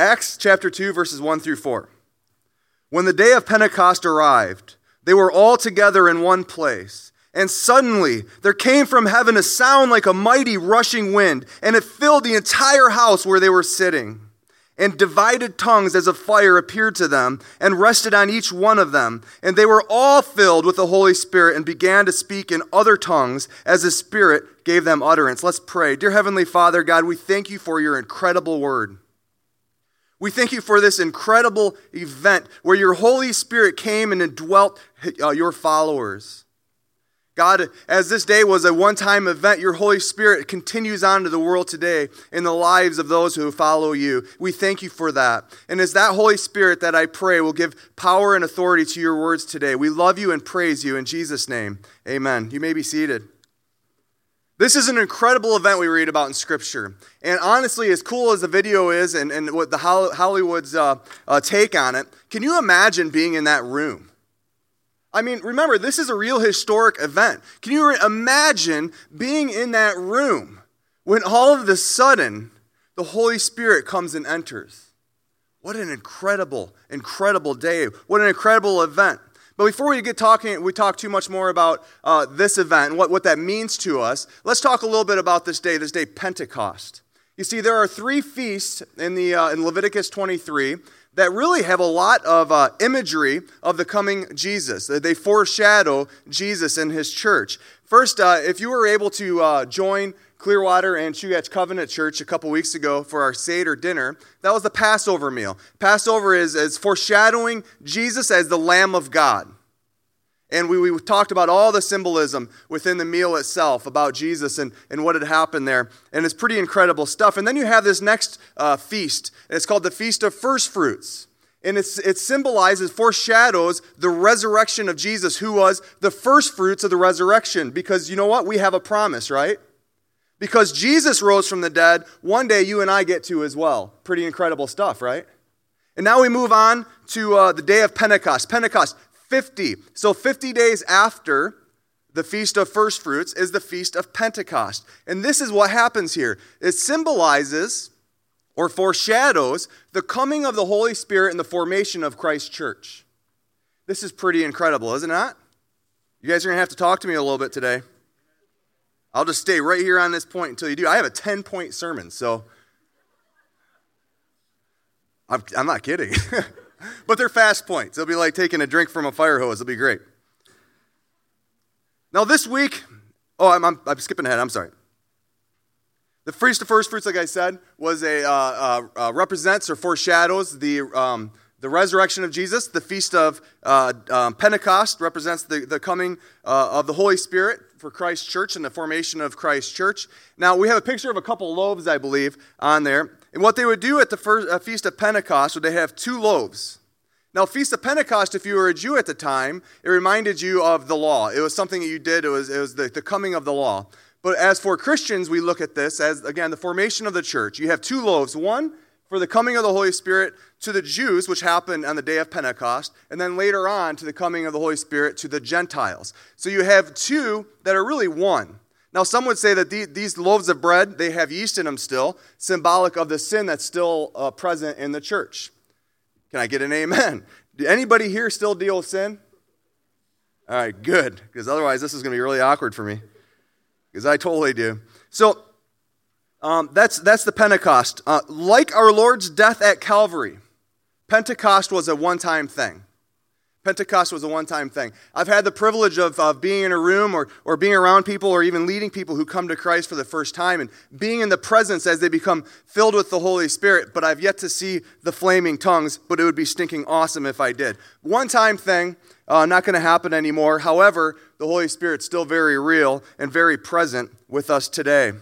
Acts chapter 2, verses 1 through 4. When the day of Pentecost arrived, they were all together in one place. And suddenly there came from heaven a sound like a mighty rushing wind, and it filled the entire house where they were sitting. And divided tongues as of fire appeared to them and rested on each one of them. And they were all filled with the Holy Spirit and began to speak in other tongues as the Spirit gave them utterance. Let's pray. Dear Heavenly Father, God, we thank you for your incredible word. We thank you for this incredible event where your Holy Spirit came and indwelt uh, your followers. God, as this day was a one time event, your Holy Spirit continues on to the world today in the lives of those who follow you. We thank you for that. And as that Holy Spirit that I pray will give power and authority to your words today, we love you and praise you in Jesus' name. Amen. You may be seated. This is an incredible event we read about in Scripture. And honestly, as cool as the video is and, and what the Hollywood's uh, uh, take on it, can you imagine being in that room? I mean, remember, this is a real historic event. Can you imagine being in that room when all of a sudden the Holy Spirit comes and enters? What an incredible, incredible day. What an incredible event. But before we get talking, we talk too much more about uh, this event and what, what that means to us, let's talk a little bit about this day, this day, Pentecost. You see, there are three feasts in, the, uh, in Leviticus 23 that really have a lot of uh, imagery of the coming Jesus. They foreshadow Jesus and his church. First, uh, if you were able to uh, join Clearwater and Chugach Covenant Church a couple weeks ago for our Seder dinner. That was the Passover meal. Passover is, is foreshadowing Jesus as the Lamb of God. And we, we talked about all the symbolism within the meal itself about Jesus and, and what had happened there. And it's pretty incredible stuff. And then you have this next uh, feast. It's called the Feast of First Fruits. And it's, it symbolizes, foreshadows the resurrection of Jesus, who was the first fruits of the resurrection. Because you know what? We have a promise, right? Because Jesus rose from the dead, one day you and I get to as well. Pretty incredible stuff, right? And now we move on to uh, the day of Pentecost. Pentecost, 50. So 50 days after the Feast of First Fruits is the Feast of Pentecost. And this is what happens here it symbolizes or foreshadows the coming of the Holy Spirit and the formation of Christ's church. This is pretty incredible, isn't it? You guys are going to have to talk to me a little bit today. I'll just stay right here on this point until you do. I have a 10 point sermon, so I'm, I'm not kidding. but they're fast points. It'll be like taking a drink from a fire hose. It'll be great. Now, this week, oh, I'm, I'm, I'm skipping ahead. I'm sorry. The Feast of First Fruits, like I said, was a uh, uh, uh, represents or foreshadows the um, the resurrection of Jesus. The Feast of uh, um, Pentecost represents the, the coming uh, of the Holy Spirit for Christ's church and the formation of Christ's church. Now, we have a picture of a couple loaves, I believe, on there. And what they would do at the first, uh, Feast of Pentecost would they have two loaves. Now, Feast of Pentecost, if you were a Jew at the time, it reminded you of the law. It was something that you did, it was, it was the, the coming of the law. But as for Christians, we look at this as, again, the formation of the church. You have two loaves. One for the coming of the Holy Spirit to the Jews, which happened on the day of Pentecost, and then later on to the coming of the Holy Spirit to the Gentiles. So you have two that are really one. Now, some would say that these loaves of bread, they have yeast in them still, symbolic of the sin that's still uh, present in the church. Can I get an amen? Do anybody here still deal with sin? All right, good, because otherwise this is going to be really awkward for me, because I totally do. So um, that's, that's the Pentecost. Uh, like our Lord's death at Calvary, Pentecost was a one time thing. Pentecost was a one time thing. I've had the privilege of, of being in a room or, or being around people or even leading people who come to Christ for the first time and being in the presence as they become filled with the Holy Spirit, but I've yet to see the flaming tongues, but it would be stinking awesome if I did. One time thing, uh, not going to happen anymore. However, the Holy Spirit's still very real and very present with us today.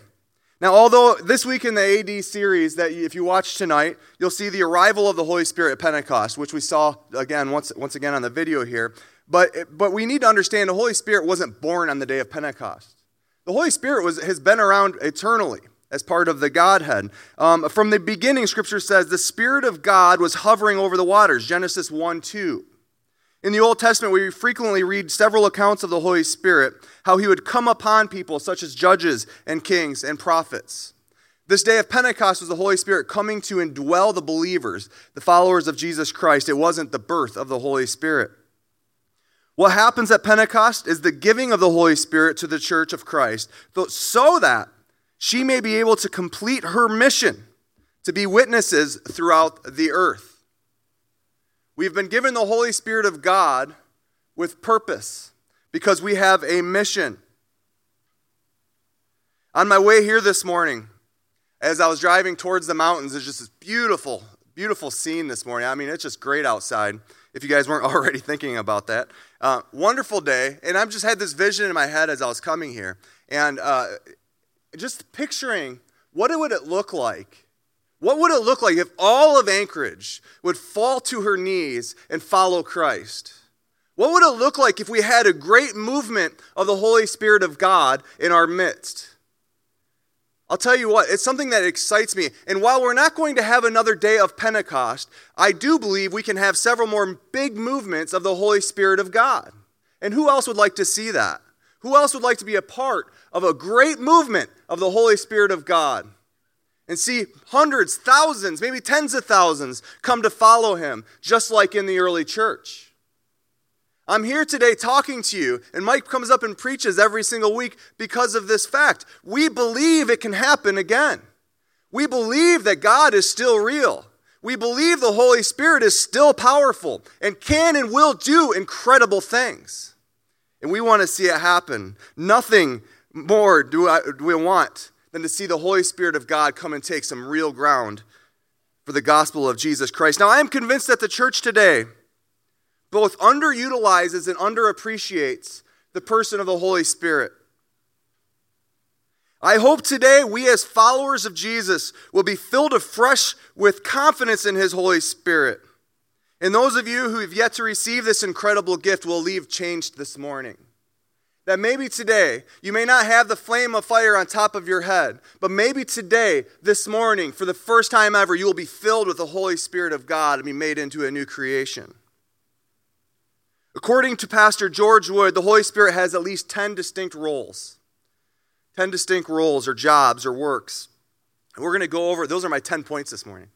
Now, although this week in the AD series that if you watch tonight, you'll see the arrival of the Holy Spirit at Pentecost, which we saw again once, once again on the video here. But, but we need to understand the Holy Spirit wasn't born on the day of Pentecost. The Holy Spirit was, has been around eternally as part of the Godhead. Um, from the beginning, Scripture says the Spirit of God was hovering over the waters, Genesis 1 2. In the Old Testament, we frequently read several accounts of the Holy Spirit, how he would come upon people such as judges and kings and prophets. This day of Pentecost was the Holy Spirit coming to indwell the believers, the followers of Jesus Christ. It wasn't the birth of the Holy Spirit. What happens at Pentecost is the giving of the Holy Spirit to the church of Christ so that she may be able to complete her mission to be witnesses throughout the earth. We've been given the Holy Spirit of God with purpose because we have a mission. On my way here this morning, as I was driving towards the mountains, there's just this beautiful, beautiful scene this morning. I mean, it's just great outside, if you guys weren't already thinking about that. Uh, wonderful day, and I've just had this vision in my head as I was coming here, and uh, just picturing what would it look like? What would it look like if all of Anchorage would fall to her knees and follow Christ? What would it look like if we had a great movement of the Holy Spirit of God in our midst? I'll tell you what, it's something that excites me. And while we're not going to have another day of Pentecost, I do believe we can have several more big movements of the Holy Spirit of God. And who else would like to see that? Who else would like to be a part of a great movement of the Holy Spirit of God? And see hundreds, thousands, maybe tens of thousands come to follow him, just like in the early church. I'm here today talking to you, and Mike comes up and preaches every single week because of this fact. We believe it can happen again. We believe that God is still real. We believe the Holy Spirit is still powerful and can and will do incredible things. And we want to see it happen. Nothing more do, I, do we want than to see the Holy Spirit of God come and take some real ground for the gospel of Jesus Christ. Now, I am convinced that the church today both underutilizes and underappreciates the person of the Holy Spirit. I hope today we, as followers of Jesus, will be filled afresh with confidence in His Holy Spirit. And those of you who have yet to receive this incredible gift will leave changed this morning. That maybe today you may not have the flame of fire on top of your head, but maybe today, this morning, for the first time ever, you will be filled with the Holy Spirit of God and be made into a new creation. According to Pastor George Wood, the Holy Spirit has at least 10 distinct roles. 10 distinct roles or jobs or works. And we're going to go over, those are my 10 points this morning.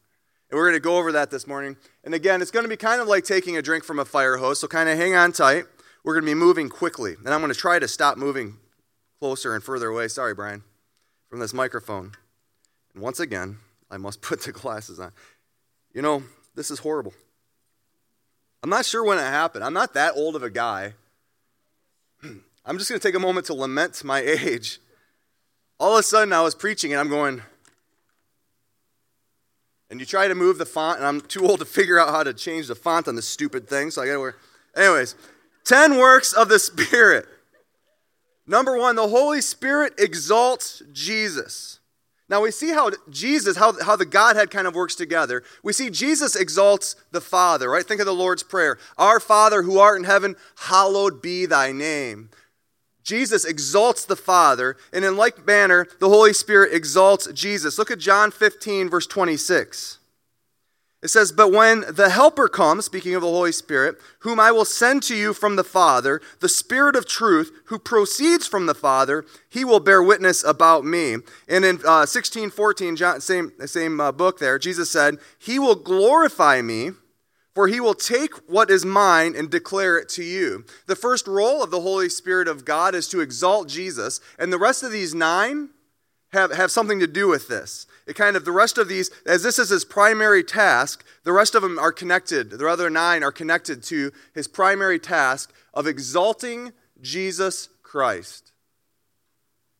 And we're going to go over that this morning. And again, it's going to be kind of like taking a drink from a fire hose, so kind of hang on tight. We're going to be moving quickly. And I'm going to try to stop moving closer and further away. Sorry, Brian, from this microphone. And once again, I must put the glasses on. You know, this is horrible. I'm not sure when it happened. I'm not that old of a guy. I'm just going to take a moment to lament my age. All of a sudden, I was preaching and I'm going, and you try to move the font, and I'm too old to figure out how to change the font on this stupid thing, so I got to wear. Anyways, 10 works of the Spirit. Number one, the Holy Spirit exalts Jesus. Now we see how Jesus, how, how the Godhead kind of works together. We see Jesus exalts the Father, right? Think of the Lord's Prayer Our Father who art in heaven, hallowed be thy name. Jesus exalts the Father, and in like manner, the Holy Spirit exalts Jesus. Look at John 15, verse 26. It says, But when the Helper comes, speaking of the Holy Spirit, whom I will send to you from the Father, the Spirit of truth, who proceeds from the Father, he will bear witness about me. And in uh, 16, 14, John, same, same uh, book there, Jesus said, He will glorify me, for he will take what is mine and declare it to you. The first role of the Holy Spirit of God is to exalt Jesus, and the rest of these nine have, have something to do with this. It kind of, the rest of these, as this is his primary task, the rest of them are connected. The other nine are connected to his primary task of exalting Jesus Christ.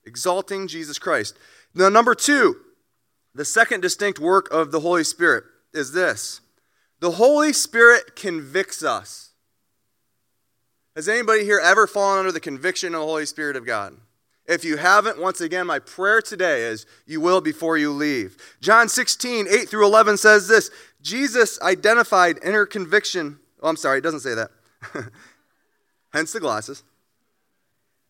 Exalting Jesus Christ. Now, number two, the second distinct work of the Holy Spirit is this the Holy Spirit convicts us. Has anybody here ever fallen under the conviction of the Holy Spirit of God? If you haven't, once again, my prayer today is you will before you leave. John 16, 8 through 11 says this Jesus identified inner conviction. Oh, I'm sorry, it doesn't say that. Hence the glasses.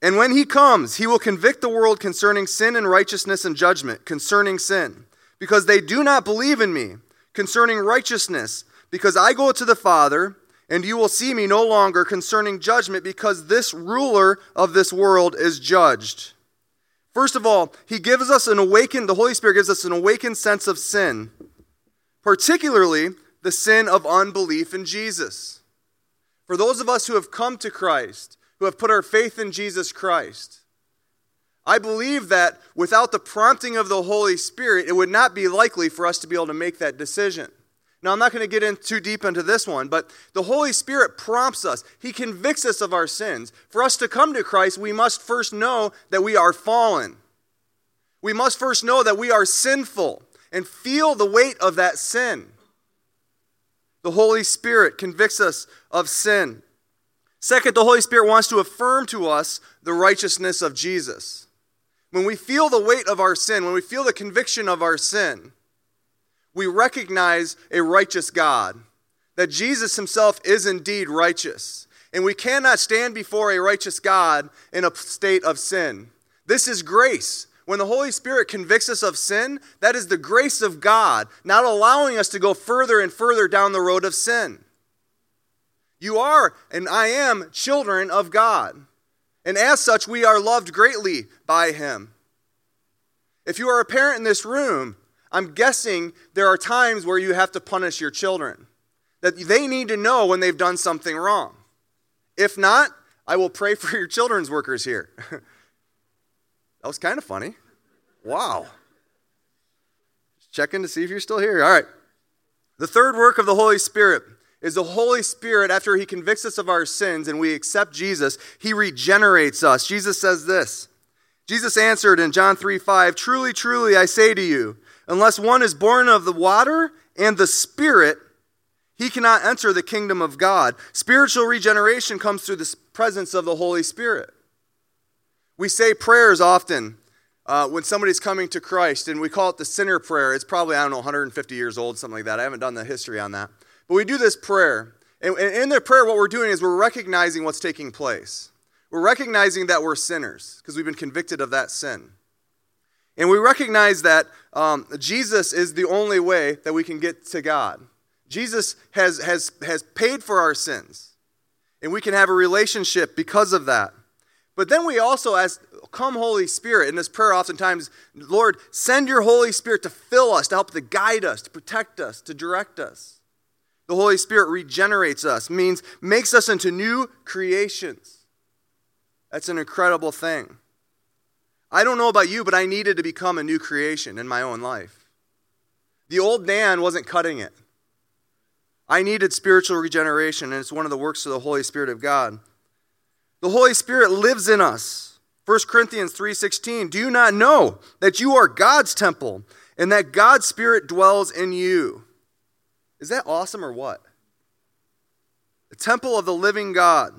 And when he comes, he will convict the world concerning sin and righteousness and judgment, concerning sin, because they do not believe in me, concerning righteousness, because I go to the Father and you will see me no longer concerning judgment, because this ruler of this world is judged. First of all, he gives us an awakened, the Holy Spirit gives us an awakened sense of sin, particularly the sin of unbelief in Jesus. For those of us who have come to Christ, who have put our faith in Jesus Christ, I believe that without the prompting of the Holy Spirit, it would not be likely for us to be able to make that decision. Now, I'm not going to get in too deep into this one, but the Holy Spirit prompts us. He convicts us of our sins. For us to come to Christ, we must first know that we are fallen. We must first know that we are sinful and feel the weight of that sin. The Holy Spirit convicts us of sin. Second, the Holy Spirit wants to affirm to us the righteousness of Jesus. When we feel the weight of our sin, when we feel the conviction of our sin, we recognize a righteous God, that Jesus himself is indeed righteous. And we cannot stand before a righteous God in a state of sin. This is grace. When the Holy Spirit convicts us of sin, that is the grace of God, not allowing us to go further and further down the road of sin. You are, and I am, children of God. And as such, we are loved greatly by Him. If you are a parent in this room, I'm guessing there are times where you have to punish your children, that they need to know when they've done something wrong. If not, I will pray for your children's workers here. that was kind of funny. Wow. Just checking to see if you're still here. All right. The third work of the Holy Spirit is the Holy Spirit, after He convicts us of our sins and we accept Jesus, He regenerates us. Jesus says this Jesus answered in John 3 5, Truly, truly, I say to you, unless one is born of the water and the Spirit, he cannot enter the kingdom of God. Spiritual regeneration comes through the presence of the Holy Spirit. We say prayers often uh, when somebody's coming to Christ, and we call it the sinner prayer. It's probably, I don't know, 150 years old, something like that. I haven't done the history on that. But we do this prayer. And in the prayer, what we're doing is we're recognizing what's taking place. We're recognizing that we're sinners because we've been convicted of that sin. And we recognize that um, Jesus is the only way that we can get to God. Jesus has, has, has paid for our sins, and we can have a relationship because of that. But then we also ask, Come, Holy Spirit. In this prayer, oftentimes, Lord, send your Holy Spirit to fill us, to help to guide us, to protect us, to direct us. The Holy Spirit regenerates us, means makes us into new creations. That's an incredible thing. I don't know about you, but I needed to become a new creation in my own life. The old man wasn't cutting it. I needed spiritual regeneration, and it's one of the works of the Holy Spirit of God. The Holy Spirit lives in us. 1 Corinthians 3:16 Do you not know that you are God's temple and that God's spirit dwells in you? Is that awesome or what? The temple of the living God.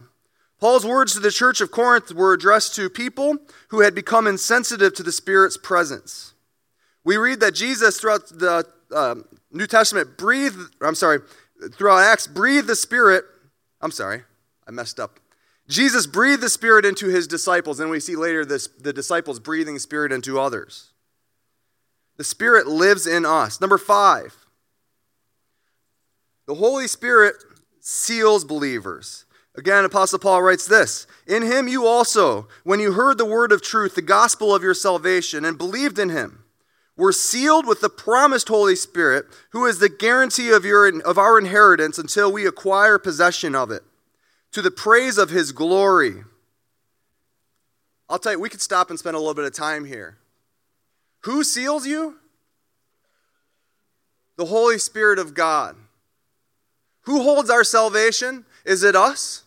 Paul's words to the church of Corinth were addressed to people who had become insensitive to the Spirit's presence. We read that Jesus, throughout the uh, New Testament, breathed, I'm sorry, throughout Acts, breathed the Spirit. I'm sorry, I messed up. Jesus breathed the Spirit into his disciples, and we see later this, the disciples breathing Spirit into others. The Spirit lives in us. Number five, the Holy Spirit seals believers. Again, Apostle Paul writes this In him you also, when you heard the word of truth, the gospel of your salvation, and believed in him, were sealed with the promised Holy Spirit, who is the guarantee of, your, of our inheritance until we acquire possession of it, to the praise of his glory. I'll tell you, we could stop and spend a little bit of time here. Who seals you? The Holy Spirit of God. Who holds our salvation? Is it us?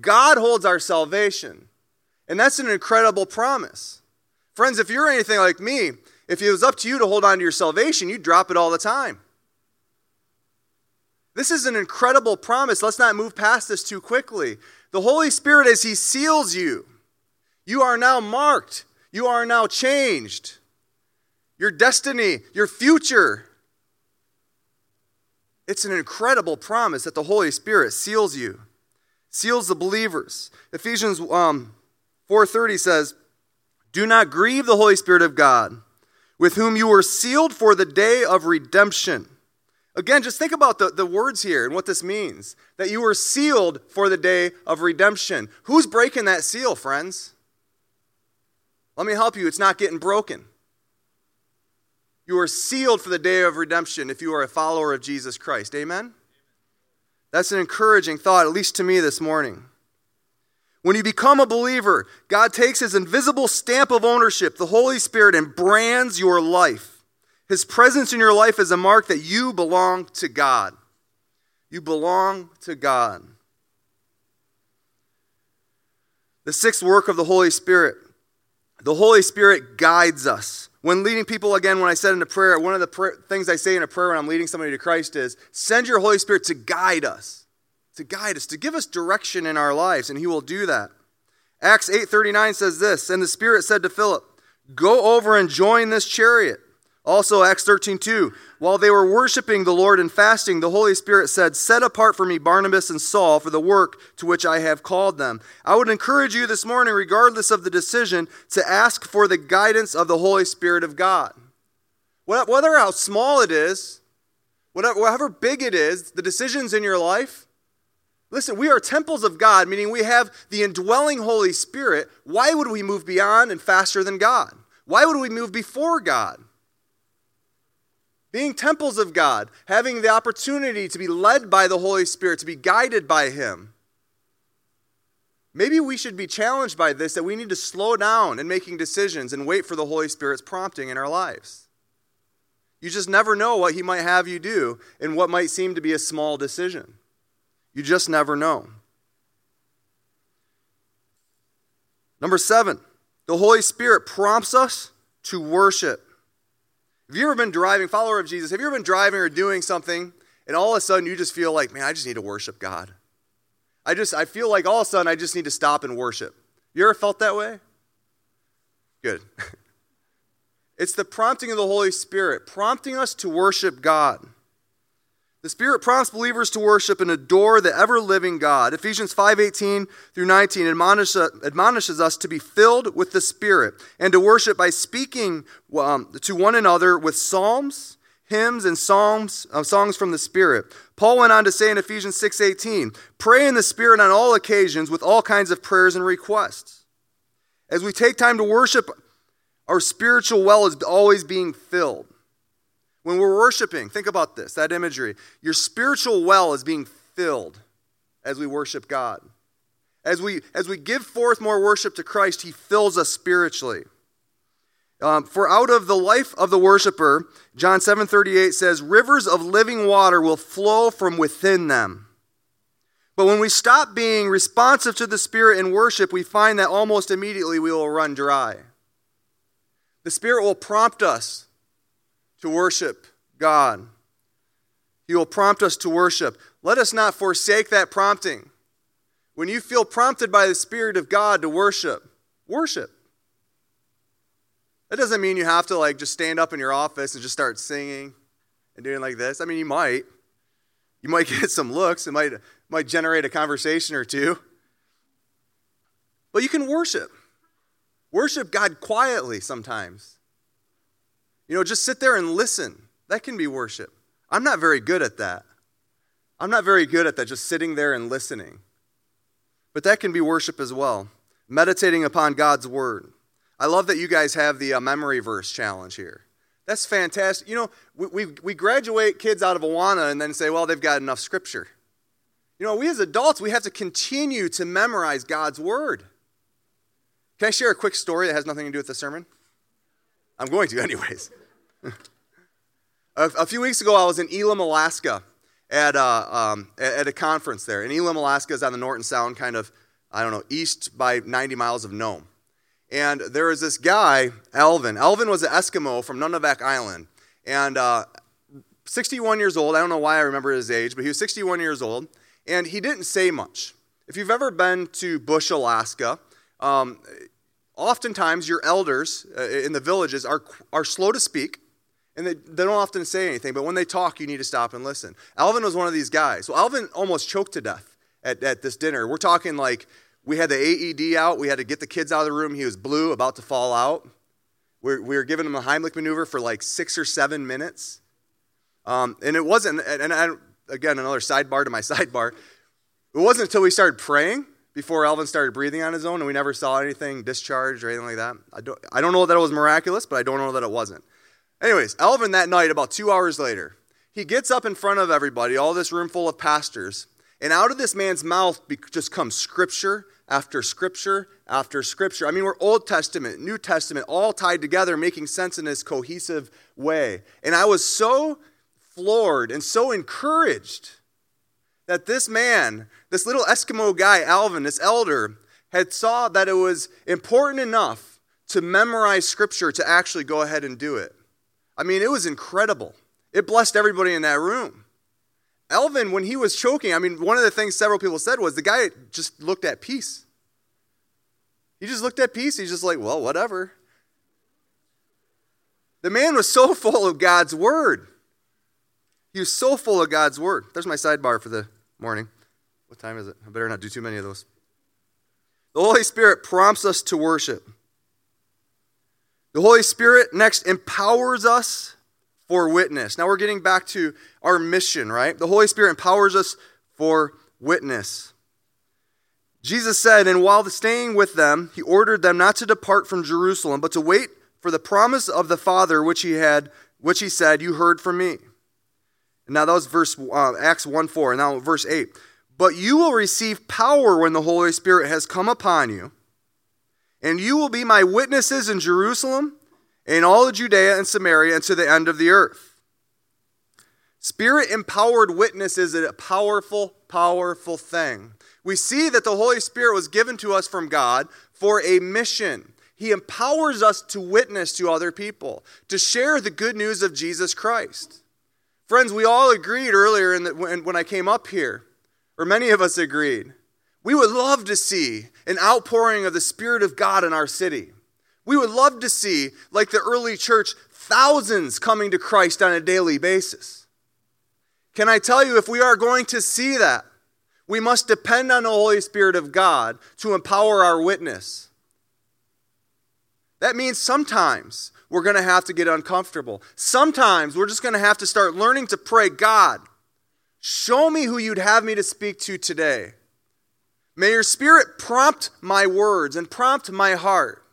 God holds our salvation. And that's an incredible promise. Friends, if you're anything like me, if it was up to you to hold on to your salvation, you'd drop it all the time. This is an incredible promise. Let's not move past this too quickly. The Holy Spirit, as He seals you, you are now marked. You are now changed. Your destiny, your future it's an incredible promise that the Holy Spirit seals you, seals the believers. Ephesians um, 4:30 says, "Do not grieve the Holy Spirit of God, with whom you were sealed for the day of redemption." Again, just think about the, the words here and what this means. That you were sealed for the day of redemption. Who's breaking that seal, friends? Let me help you. It's not getting broken. You are sealed for the day of redemption if you are a follower of Jesus Christ. Amen? That's an encouraging thought, at least to me this morning. When you become a believer, God takes his invisible stamp of ownership, the Holy Spirit, and brands your life. His presence in your life is a mark that you belong to God. You belong to God. The sixth work of the Holy Spirit the Holy Spirit guides us. When leading people, again, when I said in a prayer, one of the things I say in a prayer when I'm leading somebody to Christ is send your Holy Spirit to guide us, to guide us, to give us direction in our lives, and He will do that. Acts 8:39 says this, and the Spirit said to Philip, "Go over and join this chariot." Also, Acts 13, 2. While they were worshiping the Lord and fasting, the Holy Spirit said, Set apart for me Barnabas and Saul for the work to which I have called them. I would encourage you this morning, regardless of the decision, to ask for the guidance of the Holy Spirit of God. Whether how small it is, whatever big it is, the decisions in your life, listen, we are temples of God, meaning we have the indwelling Holy Spirit. Why would we move beyond and faster than God? Why would we move before God? Being temples of God, having the opportunity to be led by the Holy Spirit, to be guided by Him. Maybe we should be challenged by this that we need to slow down in making decisions and wait for the Holy Spirit's prompting in our lives. You just never know what He might have you do in what might seem to be a small decision. You just never know. Number seven, the Holy Spirit prompts us to worship. Have you ever been driving, follower of Jesus, have you ever been driving or doing something and all of a sudden you just feel like, man, I just need to worship God? I just, I feel like all of a sudden I just need to stop and worship. You ever felt that way? Good. it's the prompting of the Holy Spirit, prompting us to worship God. The Spirit prompts believers to worship and adore the ever-living God. Ephesians 5:18 through 19 admonishes us to be filled with the Spirit and to worship by speaking um, to one another with psalms, hymns, and psalms, uh, songs from the Spirit. Paul went on to say in Ephesians 6:18, "Pray in the Spirit on all occasions with all kinds of prayers and requests." As we take time to worship, our spiritual well is always being filled. When we're worshiping, think about this that imagery. Your spiritual well is being filled as we worship God. As we, as we give forth more worship to Christ, He fills us spiritually. Um, for out of the life of the worshiper, John 7:38 says, "Rivers of living water will flow from within them." But when we stop being responsive to the Spirit in worship, we find that almost immediately we will run dry. The Spirit will prompt us to worship God. He will prompt us to worship. Let us not forsake that prompting. When you feel prompted by the Spirit of God to worship, worship. That doesn't mean you have to like just stand up in your office and just start singing and doing like this. I mean, you might. You might get some looks. It might, might generate a conversation or two. But you can worship. Worship God quietly sometimes. You know, just sit there and listen. That can be worship. I'm not very good at that. I'm not very good at that, just sitting there and listening. But that can be worship as well, meditating upon God's word. I love that you guys have the uh, memory verse challenge here. That's fantastic. You know, we, we, we graduate kids out of Awana and then say, well, they've got enough scripture. You know, we as adults, we have to continue to memorize God's word. Can I share a quick story that has nothing to do with the sermon? I'm going to, anyways. a, a, few weeks ago, I was in Elim, Alaska, at, uh, um, at a conference there. And Elim, Alaska is on the Norton Sound, kind of, I don't know, east by 90 miles of Nome. And there was this guy, Elvin. Elvin was an Eskimo from Nunivak Island. And uh, 61 years old. I don't know why I remember his age, but he was 61 years old. And he didn't say much. If you've ever been to Bush, Alaska, um, oftentimes your elders uh, in the villages are, are slow to speak and they, they don't often say anything but when they talk you need to stop and listen. Alvin was one of these guys. So alvin almost choked to death at, at this dinner. We're talking like we had the aed out. We had to get the kids out of the room. He was blue about to fall out. We we were giving him a heimlich maneuver for like six or seven minutes. Um, and it wasn't and I, again another sidebar to my sidebar. It wasn't until we started praying before Elvin started breathing on his own, and we never saw anything discharged or anything like that. I don't, I don't know that it was miraculous, but I don't know that it wasn't. Anyways, Elvin that night, about two hours later, he gets up in front of everybody, all this room full of pastors, and out of this man's mouth just comes scripture after scripture after scripture. I mean, we're Old Testament, New Testament, all tied together, making sense in this cohesive way. And I was so floored and so encouraged that this man, this little Eskimo guy, Alvin, this elder, had saw that it was important enough to memorize scripture to actually go ahead and do it. I mean, it was incredible. It blessed everybody in that room. Elvin, when he was choking, I mean, one of the things several people said was the guy just looked at peace. He just looked at peace. He's just like, well, whatever. The man was so full of God's word. He was so full of God's word. There's my sidebar for the morning. What time is it? I better not do too many of those. The Holy Spirit prompts us to worship. The Holy Spirit next empowers us for witness. Now we're getting back to our mission, right? The Holy Spirit empowers us for witness. Jesus said, and while staying with them, he ordered them not to depart from Jerusalem, but to wait for the promise of the Father, which he had, which he said, "You heard from me." Now that was verse uh, Acts 1 4. And now verse 8. But you will receive power when the Holy Spirit has come upon you, and you will be my witnesses in Jerusalem, in all of Judea and Samaria, and to the end of the earth. Spirit empowered witness is a powerful, powerful thing. We see that the Holy Spirit was given to us from God for a mission. He empowers us to witness to other people, to share the good news of Jesus Christ. Friends, we all agreed earlier the, when, when I came up here, or many of us agreed, we would love to see an outpouring of the Spirit of God in our city. We would love to see, like the early church, thousands coming to Christ on a daily basis. Can I tell you, if we are going to see that, we must depend on the Holy Spirit of God to empower our witness. That means sometimes we're going to have to get uncomfortable. Sometimes we're just going to have to start learning to pray God, show me who you'd have me to speak to today. May your spirit prompt my words and prompt my heart.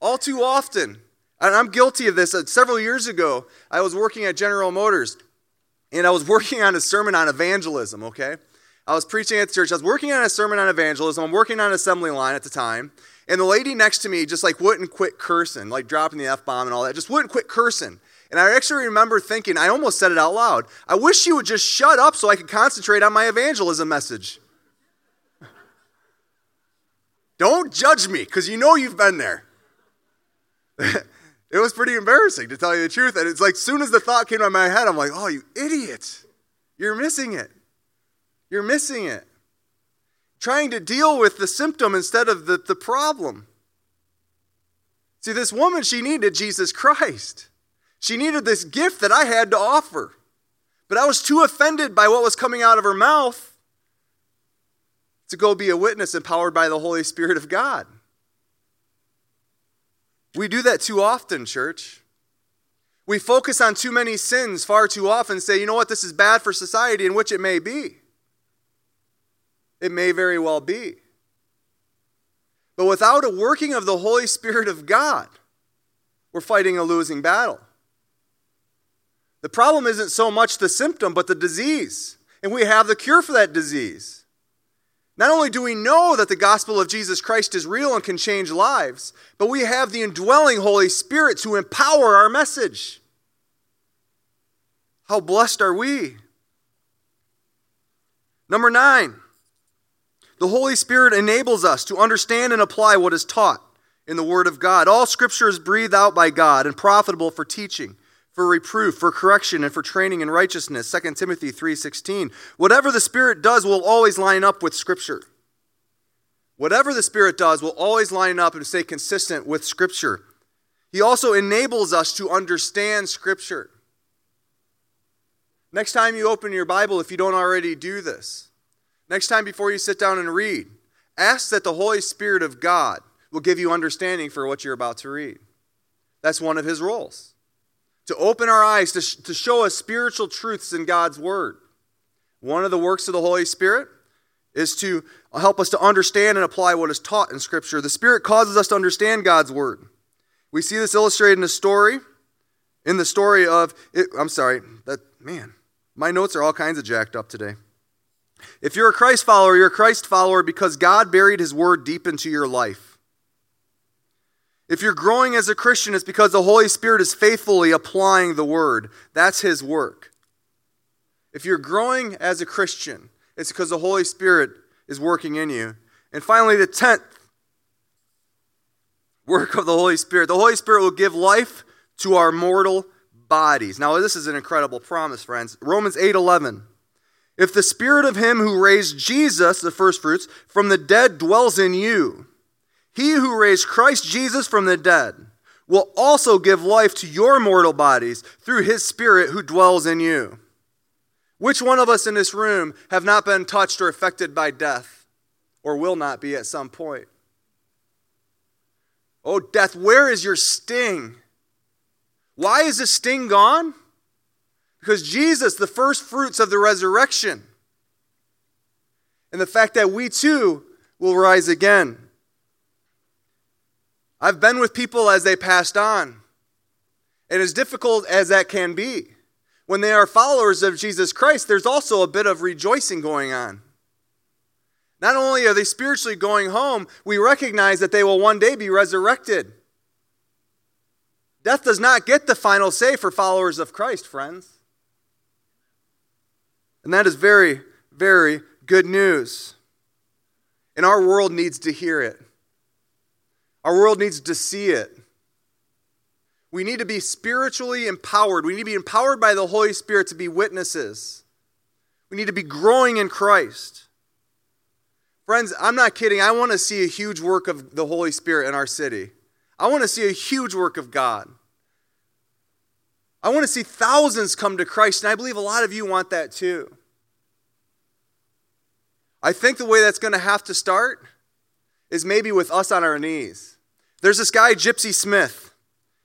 All too often, and I'm guilty of this, uh, several years ago, I was working at General Motors and I was working on a sermon on evangelism, okay? I was preaching at the church. I was working on a sermon on evangelism. I'm working on an assembly line at the time. And the lady next to me just like wouldn't quit cursing, like dropping the F bomb and all that, just wouldn't quit cursing. And I actually remember thinking, I almost said it out loud. I wish she would just shut up so I could concentrate on my evangelism message. Don't judge me, because you know you've been there. it was pretty embarrassing, to tell you the truth. And it's like, soon as the thought came to my head, I'm like, oh, you idiot. You're missing it. You're missing it trying to deal with the symptom instead of the, the problem. See, this woman, she needed Jesus Christ. She needed this gift that I had to offer. But I was too offended by what was coming out of her mouth to go be a witness empowered by the Holy Spirit of God. We do that too often, church. We focus on too many sins far too often say, you know what, this is bad for society, in which it may be. It may very well be. But without a working of the Holy Spirit of God, we're fighting a losing battle. The problem isn't so much the symptom, but the disease. And we have the cure for that disease. Not only do we know that the gospel of Jesus Christ is real and can change lives, but we have the indwelling Holy Spirit to empower our message. How blessed are we? Number nine, the Holy Spirit enables us to understand and apply what is taught in the Word of God. All Scripture is breathed out by God and profitable for teaching, for reproof, for correction, and for training in righteousness. 2 Timothy 3.16. Whatever the Spirit does will always line up with Scripture. Whatever the Spirit does will always line up and stay consistent with Scripture. He also enables us to understand Scripture. Next time you open your Bible, if you don't already do this, Next time before you sit down and read, ask that the Holy Spirit of God will give you understanding for what you're about to read. That's one of his roles. To open our eyes, to, sh- to show us spiritual truths in God's Word. One of the works of the Holy Spirit is to help us to understand and apply what is taught in Scripture. The Spirit causes us to understand God's Word. We see this illustrated in a story, in the story of, it, I'm sorry, that, man, my notes are all kinds of jacked up today. If you're a Christ follower, you're a Christ follower because God buried His Word deep into your life. If you're growing as a Christian, it's because the Holy Spirit is faithfully applying the Word. That's His work. If you're growing as a Christian, it's because the Holy Spirit is working in you. And finally, the tenth work of the Holy Spirit the Holy Spirit will give life to our mortal bodies. Now, this is an incredible promise, friends. Romans 8 11. If the spirit of him who raised Jesus, the first fruits, from the dead dwells in you, he who raised Christ Jesus from the dead will also give life to your mortal bodies through his spirit who dwells in you. Which one of us in this room have not been touched or affected by death or will not be at some point? Oh, death, where is your sting? Why is the sting gone? Because Jesus, the first fruits of the resurrection, and the fact that we too will rise again. I've been with people as they passed on, and as difficult as that can be, when they are followers of Jesus Christ, there's also a bit of rejoicing going on. Not only are they spiritually going home, we recognize that they will one day be resurrected. Death does not get the final say for followers of Christ, friends. And that is very, very good news. And our world needs to hear it. Our world needs to see it. We need to be spiritually empowered. We need to be empowered by the Holy Spirit to be witnesses. We need to be growing in Christ. Friends, I'm not kidding. I want to see a huge work of the Holy Spirit in our city. I want to see a huge work of God. I want to see thousands come to Christ, and I believe a lot of you want that too. I think the way that's going to have to start is maybe with us on our knees. There's this guy, Gypsy Smith.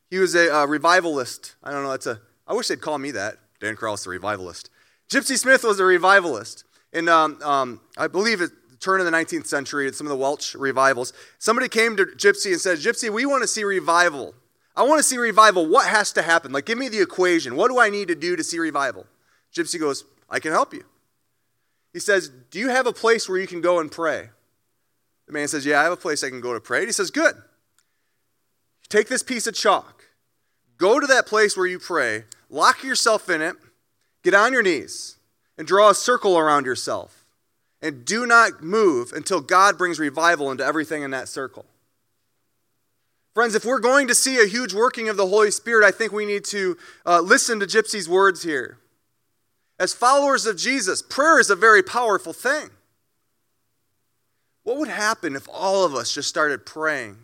He was a uh, revivalist. I don't know, that's a, I wish they'd call me that. Dan Krause, the revivalist. Gypsy Smith was a revivalist. And um, um, I believe at the turn of the 19th century, at some of the Welsh revivals, somebody came to Gypsy and said, Gypsy, we want to see revival. I want to see revival. What has to happen? Like, give me the equation. What do I need to do to see revival? Gypsy goes, I can help you. He says, Do you have a place where you can go and pray? The man says, Yeah, I have a place I can go to pray. And he says, Good. Take this piece of chalk, go to that place where you pray, lock yourself in it, get on your knees, and draw a circle around yourself. And do not move until God brings revival into everything in that circle. Friends, if we're going to see a huge working of the Holy Spirit, I think we need to uh, listen to Gypsy's words here. As followers of Jesus, prayer is a very powerful thing. What would happen if all of us just started praying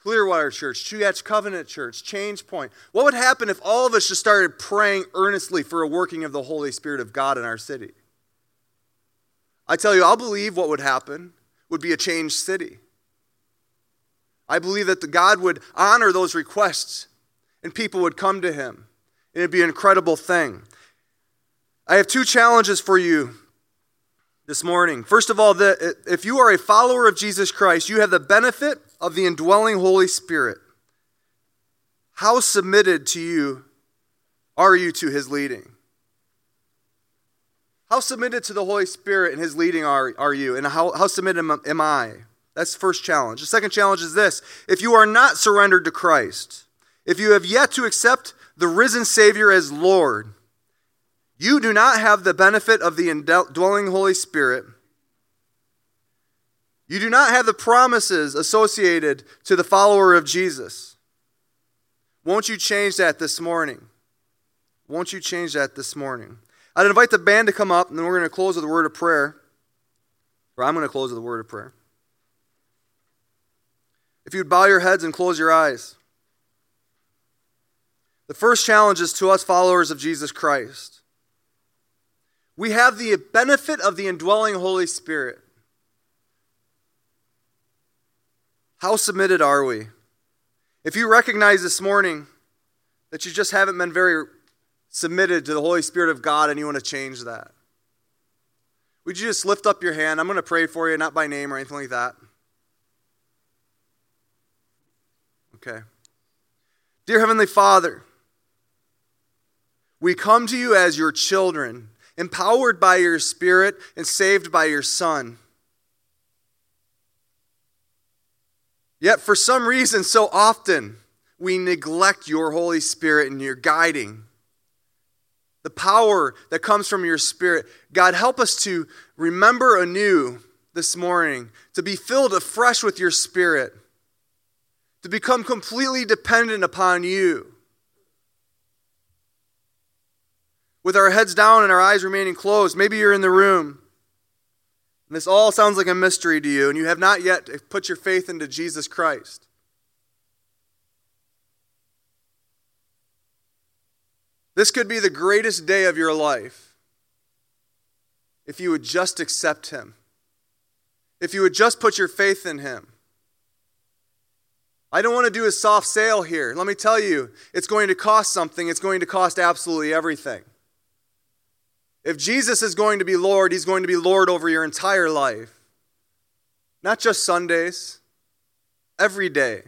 Clearwater Church, Chugach Covenant Church, Change Point. What would happen if all of us just started praying earnestly for a working of the Holy Spirit of God in our city? I tell you, I'll believe what would happen would be a changed city. I believe that God would honor those requests and people would come to him. And it'd be an incredible thing. I have two challenges for you this morning. First of all, the, if you are a follower of Jesus Christ, you have the benefit of the indwelling Holy Spirit. How submitted to you are you to his leading? How submitted to the Holy Spirit and his leading are, are you? And how, how submitted am, am I? That's the first challenge. The second challenge is this if you are not surrendered to Christ, if you have yet to accept the risen Savior as Lord, you do not have the benefit of the indwelling Holy Spirit. You do not have the promises associated to the follower of Jesus. Won't you change that this morning? Won't you change that this morning? I'd invite the band to come up, and then we're going to close with a word of prayer. Or I'm going to close with a word of prayer. If you'd bow your heads and close your eyes. The first challenge is to us followers of Jesus Christ. We have the benefit of the indwelling Holy Spirit. How submitted are we? If you recognize this morning that you just haven't been very submitted to the Holy Spirit of God and you want to change that, Would you just lift up your hand? I'm going to pray for you, not by name or anything like that. Okay. Dear Heavenly Father, we come to you as your children, empowered by your Spirit and saved by your Son. Yet, for some reason, so often, we neglect your Holy Spirit and your guiding. The power that comes from your Spirit. God, help us to remember anew this morning, to be filled afresh with your Spirit, to become completely dependent upon you. With our heads down and our eyes remaining closed, maybe you're in the room. And this all sounds like a mystery to you, and you have not yet put your faith into Jesus Christ. This could be the greatest day of your life if you would just accept Him, if you would just put your faith in Him. I don't want to do a soft sale here. Let me tell you, it's going to cost something, it's going to cost absolutely everything. If Jesus is going to be Lord, He's going to be Lord over your entire life, not just Sundays, every day.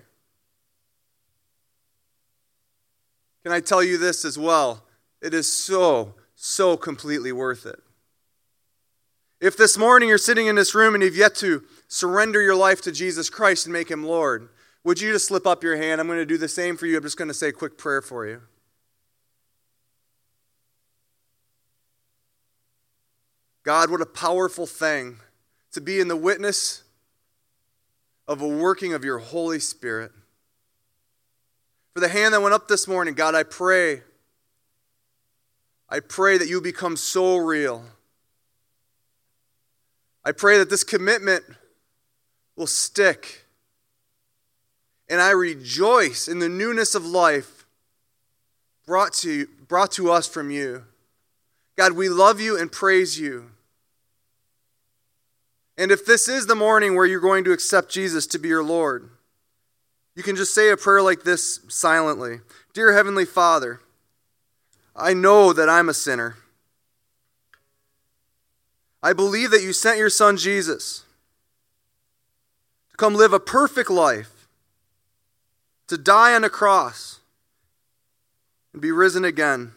Can I tell you this as well? It is so, so completely worth it. If this morning you're sitting in this room and you've yet to surrender your life to Jesus Christ and make him Lord, would you just slip up your hand? I'm going to do the same for you. I'm just going to say a quick prayer for you. God, what a powerful thing to be in the witness of a working of your Holy Spirit. For the hand that went up this morning, God, I pray. I pray that you become so real. I pray that this commitment will stick. And I rejoice in the newness of life brought to, brought to us from you. God, we love you and praise you. And if this is the morning where you're going to accept Jesus to be your Lord, you can just say a prayer like this silently Dear Heavenly Father, I know that I'm a sinner. I believe that you sent your Son Jesus to come live a perfect life, to die on a cross, and be risen again.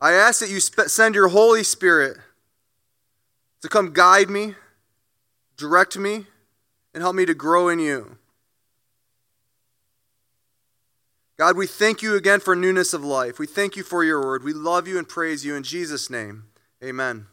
I ask that you send your Holy Spirit to come guide me, direct me, and help me to grow in you. God, we thank you again for newness of life. We thank you for your word. We love you and praise you in Jesus' name. Amen.